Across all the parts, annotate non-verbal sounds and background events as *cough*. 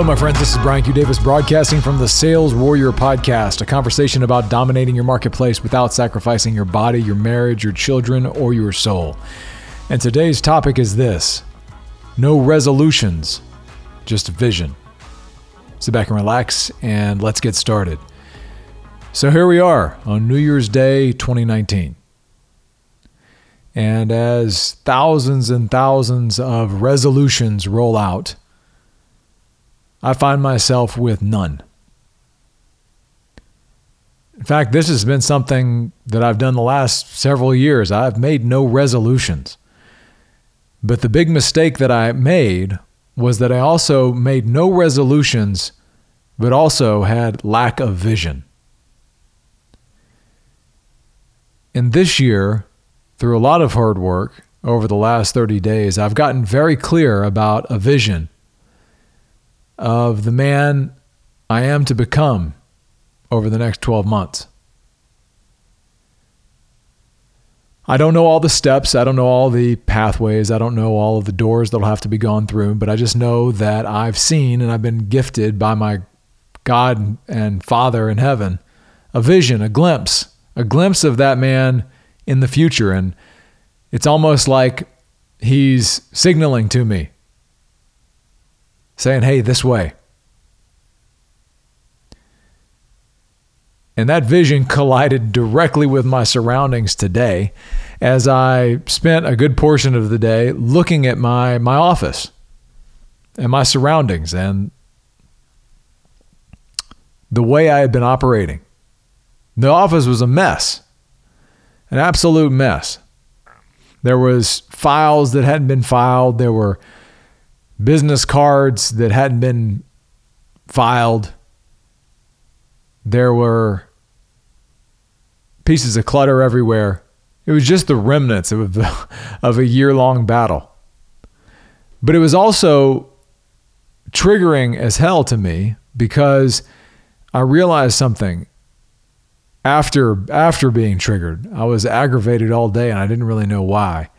Hello, my friends. This is Brian Q. Davis broadcasting from the Sales Warrior Podcast, a conversation about dominating your marketplace without sacrificing your body, your marriage, your children, or your soul. And today's topic is this no resolutions, just vision. Sit back and relax, and let's get started. So here we are on New Year's Day 2019. And as thousands and thousands of resolutions roll out, I find myself with none. In fact, this has been something that I've done the last several years. I've made no resolutions. But the big mistake that I made was that I also made no resolutions, but also had lack of vision. And this year, through a lot of hard work over the last 30 days, I've gotten very clear about a vision of the man I am to become over the next 12 months. I don't know all the steps. I don't know all the pathways. I don't know all of the doors that'll have to be gone through, but I just know that I've seen and I've been gifted by my God and Father in heaven a vision, a glimpse, a glimpse of that man in the future. And it's almost like he's signaling to me saying, hey, this way. And that vision collided directly with my surroundings today as I spent a good portion of the day looking at my, my office and my surroundings and the way I had been operating. The office was a mess, an absolute mess. There was files that hadn't been filed. There were business cards that hadn't been filed. There were pieces of clutter everywhere. It was just the remnants of *laughs* of a year long battle. But it was also triggering as hell to me because I realized something after after being triggered. I was aggravated all day and I didn't really know why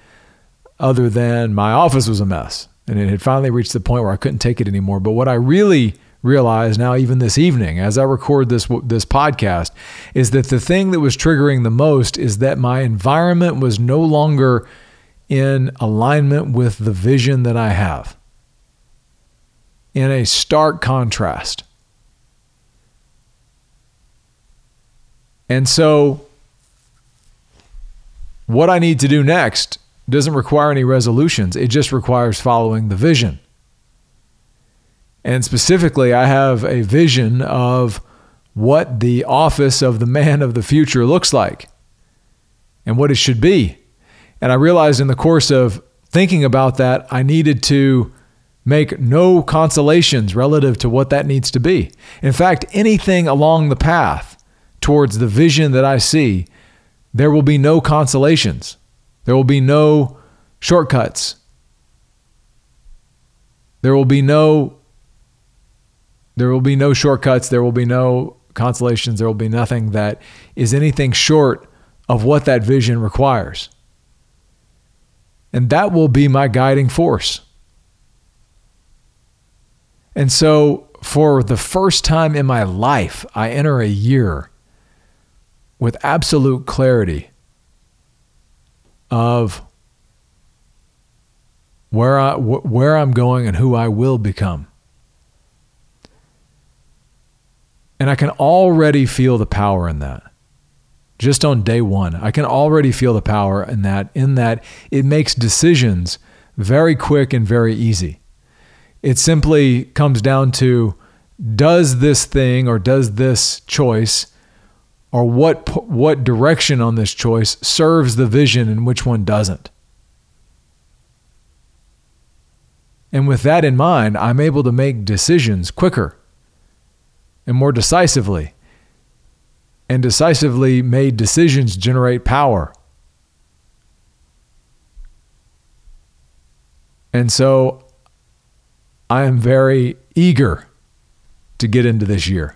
other than my office was a mess and it had finally reached the point where I couldn't take it anymore. But what I really realize now, even this evening, as I record this this podcast, is that the thing that was triggering the most is that my environment was no longer in alignment with the vision that I have. In a stark contrast. And so, what I need to do next doesn't require any resolutions, it just requires following the vision. And specifically, I have a vision of what the office of the man of the future looks like and what it should be. And I realized in the course of thinking about that, I needed to make no consolations relative to what that needs to be. In fact, anything along the path towards the vision that I see, there will be no consolations. There will be no shortcuts. There will be no there will be no shortcuts, there will be no consolations, there will be nothing that is anything short of what that vision requires. And that will be my guiding force. And so, for the first time in my life, I enter a year with absolute clarity of where I where I'm going and who I will become. And I can already feel the power in that. Just on day 1, I can already feel the power in that in that it makes decisions very quick and very easy. It simply comes down to does this thing or does this choice or what what direction on this choice serves the vision and which one doesn't. And with that in mind, I'm able to make decisions quicker and more decisively. And decisively made decisions generate power. And so I am very eager to get into this year.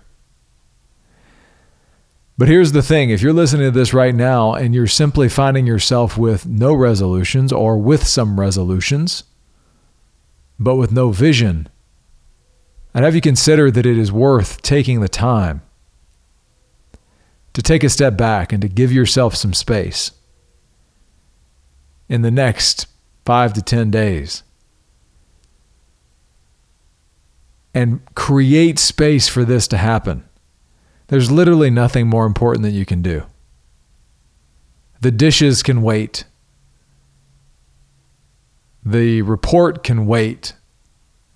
But here's the thing if you're listening to this right now and you're simply finding yourself with no resolutions or with some resolutions, but with no vision, I'd have you consider that it is worth taking the time to take a step back and to give yourself some space in the next five to 10 days and create space for this to happen. There's literally nothing more important that you can do. The dishes can wait. The report can wait.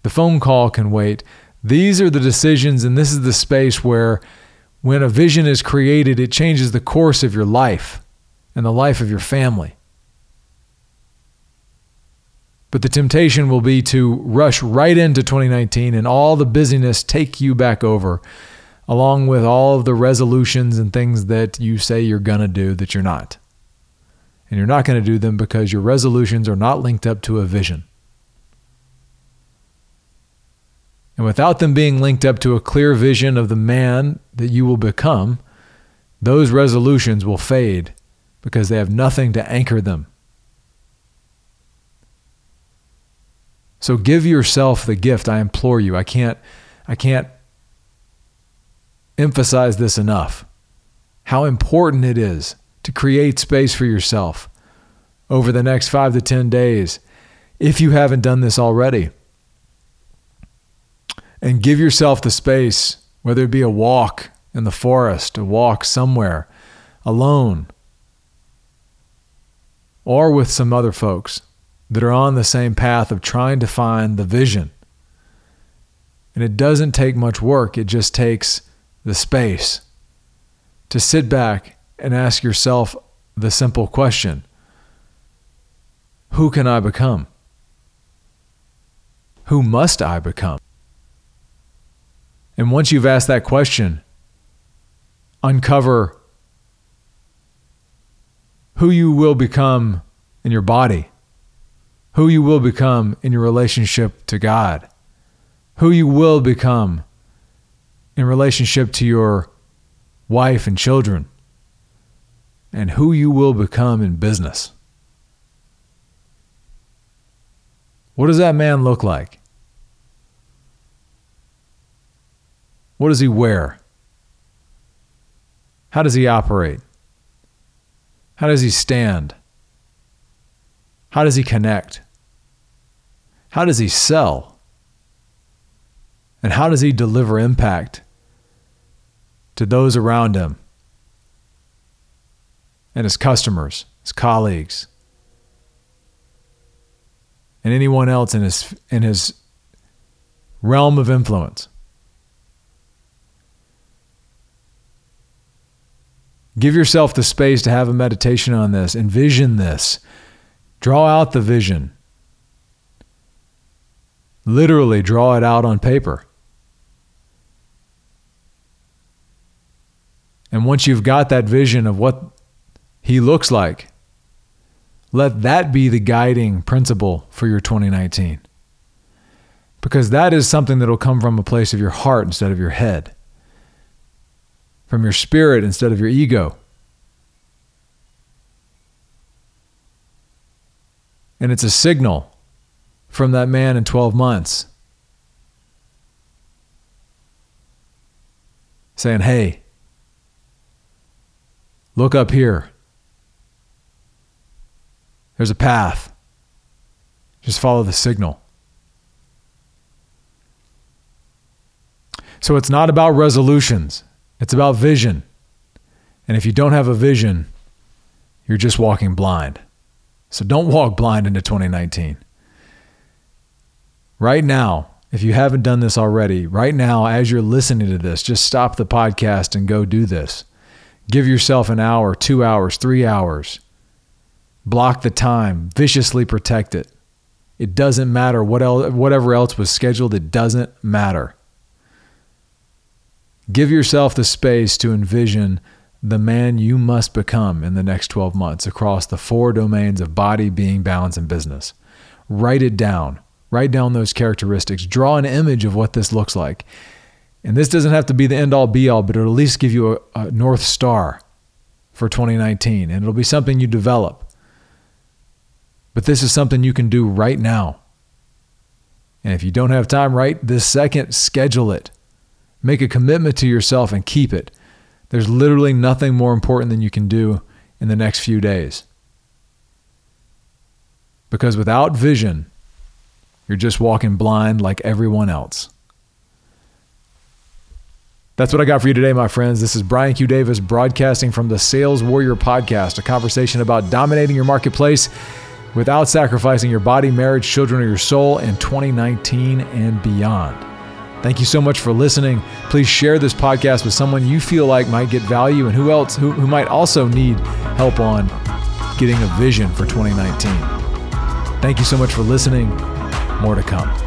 The phone call can wait. These are the decisions, and this is the space where, when a vision is created, it changes the course of your life and the life of your family. But the temptation will be to rush right into 2019 and all the busyness take you back over, along with all of the resolutions and things that you say you're going to do that you're not. And you're not going to do them because your resolutions are not linked up to a vision. And without them being linked up to a clear vision of the man that you will become, those resolutions will fade because they have nothing to anchor them So give yourself the gift. I implore you. I can't I can't emphasize this enough. How important it is to create space for yourself over the next 5 to 10 days if you haven't done this already. And give yourself the space, whether it be a walk in the forest, a walk somewhere alone, or with some other folks that are on the same path of trying to find the vision. And it doesn't take much work, it just takes the space to sit back and ask yourself the simple question Who can I become? Who must I become? And once you've asked that question, uncover who you will become in your body who you will become in your relationship to God, who you will become in relationship to your wife and children, and who you will become in business. What does that man look like? What does he wear? How does he operate? How does he stand? How does he connect? How does he sell? And how does he deliver impact to those around him and his customers, his colleagues, and anyone else in his in his realm of influence? Give yourself the space to have a meditation on this, envision this, Draw out the vision. Literally, draw it out on paper. And once you've got that vision of what he looks like, let that be the guiding principle for your 2019. Because that is something that will come from a place of your heart instead of your head, from your spirit instead of your ego. And it's a signal from that man in 12 months saying, Hey, look up here. There's a path. Just follow the signal. So it's not about resolutions, it's about vision. And if you don't have a vision, you're just walking blind. So don't walk blind into 2019. Right now, if you haven't done this already, right now, as you're listening to this, just stop the podcast and go do this. Give yourself an hour, two hours, three hours. Block the time, viciously protect it. It doesn't matter what else, whatever else was scheduled, it doesn't matter. Give yourself the space to envision the man you must become in the next 12 months across the four domains of body, being, balance, and business. Write it down. Write down those characteristics. Draw an image of what this looks like. And this doesn't have to be the end all be all, but it'll at least give you a, a North Star for 2019. And it'll be something you develop. But this is something you can do right now. And if you don't have time right this second, schedule it. Make a commitment to yourself and keep it. There's literally nothing more important than you can do in the next few days. Because without vision, you're just walking blind like everyone else. That's what I got for you today, my friends. This is Brian Q. Davis broadcasting from the Sales Warrior Podcast, a conversation about dominating your marketplace without sacrificing your body, marriage, children, or your soul in 2019 and beyond. Thank you so much for listening. Please share this podcast with someone you feel like might get value and who else who, who might also need help on getting a vision for 2019. Thank you so much for listening. More to come.